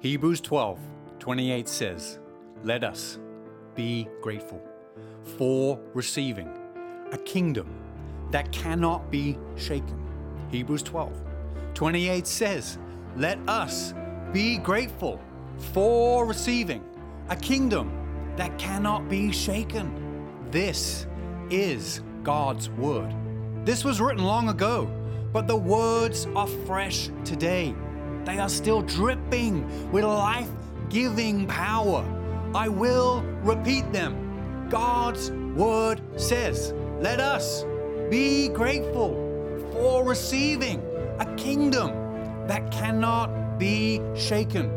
Hebrews 12 28 says, Let us be grateful for receiving a kingdom that cannot be shaken. Hebrews 12 28 says, Let us be grateful for receiving a kingdom that cannot be shaken. This is God's word. This was written long ago, but the words are fresh today. They are still dripping with life giving power. I will repeat them. God's word says, Let us be grateful for receiving a kingdom that cannot be shaken.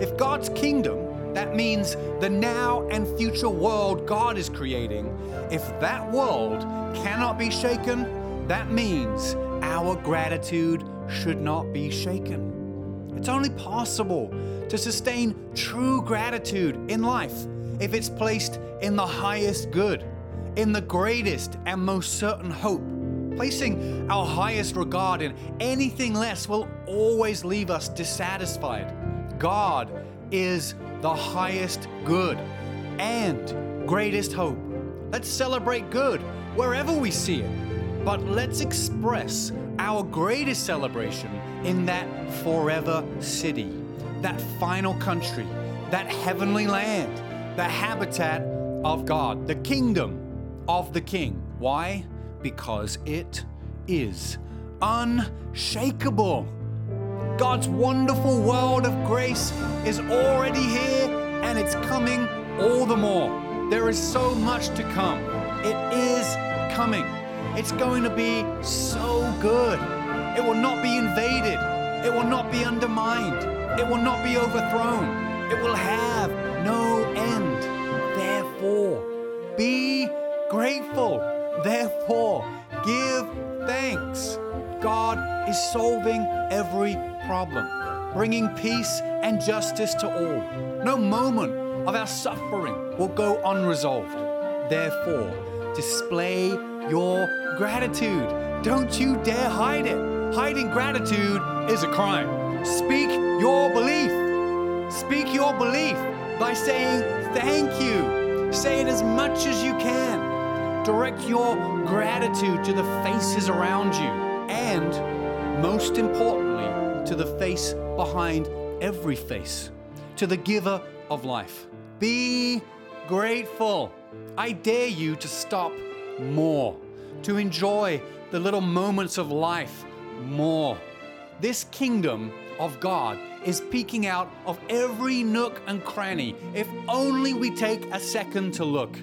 If God's kingdom, that means the now and future world God is creating, if that world cannot be shaken, that means our gratitude should not be shaken. It's only possible to sustain true gratitude in life if it's placed in the highest good, in the greatest and most certain hope. Placing our highest regard in anything less will always leave us dissatisfied. God is the highest good and greatest hope. Let's celebrate good wherever we see it, but let's express our greatest celebration in that forever city, that final country, that heavenly land, the habitat of God, the kingdom of the King. Why? Because it is unshakable. God's wonderful world of grace is already here and it's coming all the more. There is so much to come. It is coming. It's going to be so good. It will not be invaded. It will not be undermined. It will not be overthrown. It will have no end. Therefore, be grateful. Therefore, give thanks. God is solving every problem, bringing peace and justice to all. No moment of our suffering will go unresolved. Therefore, display your gratitude. Don't you dare hide it. Hiding gratitude is a crime. Speak your belief. Speak your belief by saying thank you. Say it as much as you can. Direct your gratitude to the faces around you and, most importantly, to the face behind every face, to the giver of life. Be grateful. I dare you to stop more, to enjoy the little moments of life more. This kingdom of God is peeking out of every nook and cranny if only we take a second to look.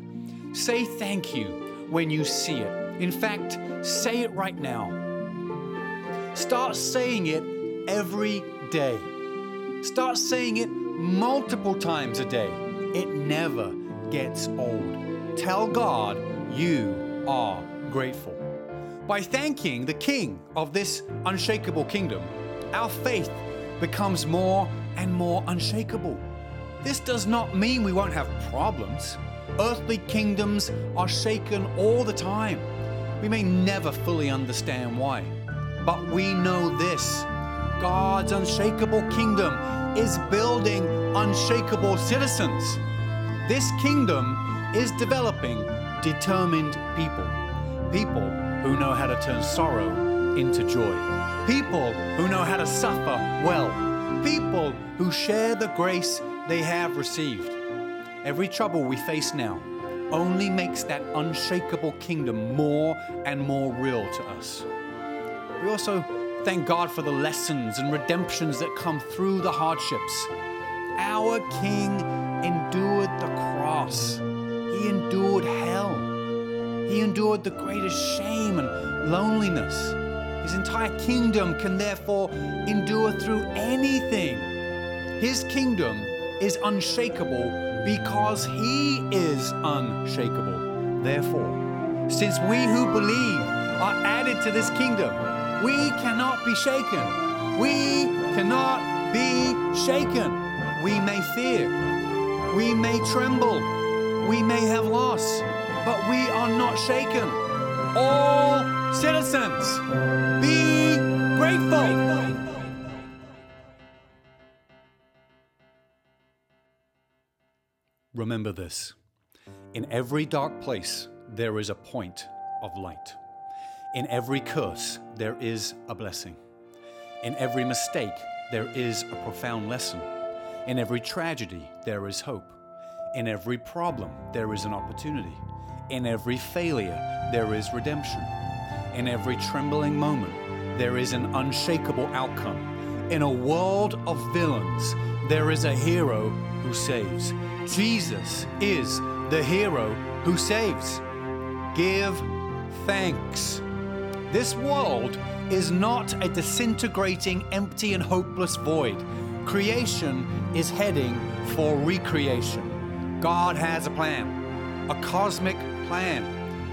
Say thank you when you see it. In fact, say it right now. Start saying it every day. Start saying it multiple times a day. It never gets old. Tell God you are grateful. By thanking the King of this unshakable kingdom, our faith becomes more and more unshakable. This does not mean we won't have problems. Earthly kingdoms are shaken all the time. We may never fully understand why, but we know this God's unshakable kingdom is building unshakable citizens. This kingdom is developing determined people. People who know how to turn sorrow into joy. People who know how to suffer well. People who share the grace they have received. Every trouble we face now only makes that unshakable kingdom more and more real to us. We also thank God for the lessons and redemptions that come through the hardships. Our King endured the cross, He endured hell, He endured the greatest shame and loneliness. His entire kingdom can therefore endure through anything. His kingdom is unshakable because He is unshakable. Therefore, since we who believe are added to this kingdom, we cannot be shaken. We cannot be shaken. We may fear. We may tremble. We may have loss, but we are not shaken. All citizens, be grateful. Remember this in every dark place, there is a point of light. In every curse, there is a blessing. In every mistake, there is a profound lesson. In every tragedy, there is hope. In every problem, there is an opportunity. In every failure, there is redemption. In every trembling moment, there is an unshakable outcome. In a world of villains, there is a hero who saves. Jesus is the hero who saves. Give thanks. This world is not a disintegrating, empty, and hopeless void. Creation is heading for recreation. God has a plan, a cosmic plan,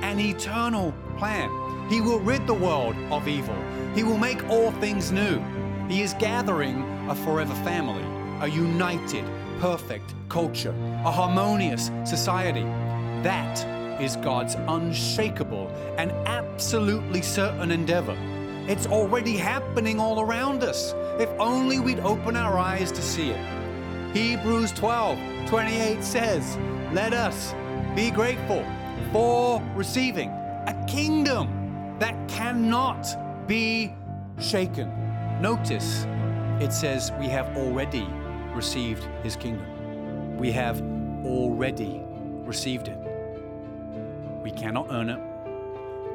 an eternal plan. He will rid the world of evil. He will make all things new. He is gathering a forever family, a united, perfect culture, a harmonious society. That is God's unshakable and absolutely certain endeavor. It's already happening all around us, if only we'd open our eyes to see it. Hebrews 12 28 says, Let us be grateful for receiving a kingdom that cannot be shaken. Notice it says we have already received his kingdom. We have already received it. We cannot earn it,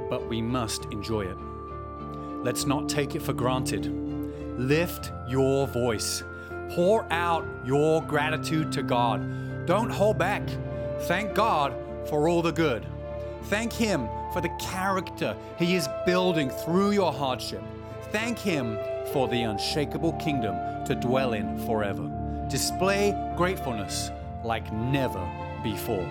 but we must enjoy it. Let's not take it for granted. Lift your voice. Pour out your gratitude to God. Don't hold back. Thank God for all the good. Thank Him for the character He is building through your hardship. Thank Him for the unshakable kingdom to dwell in forever. Display gratefulness like never before.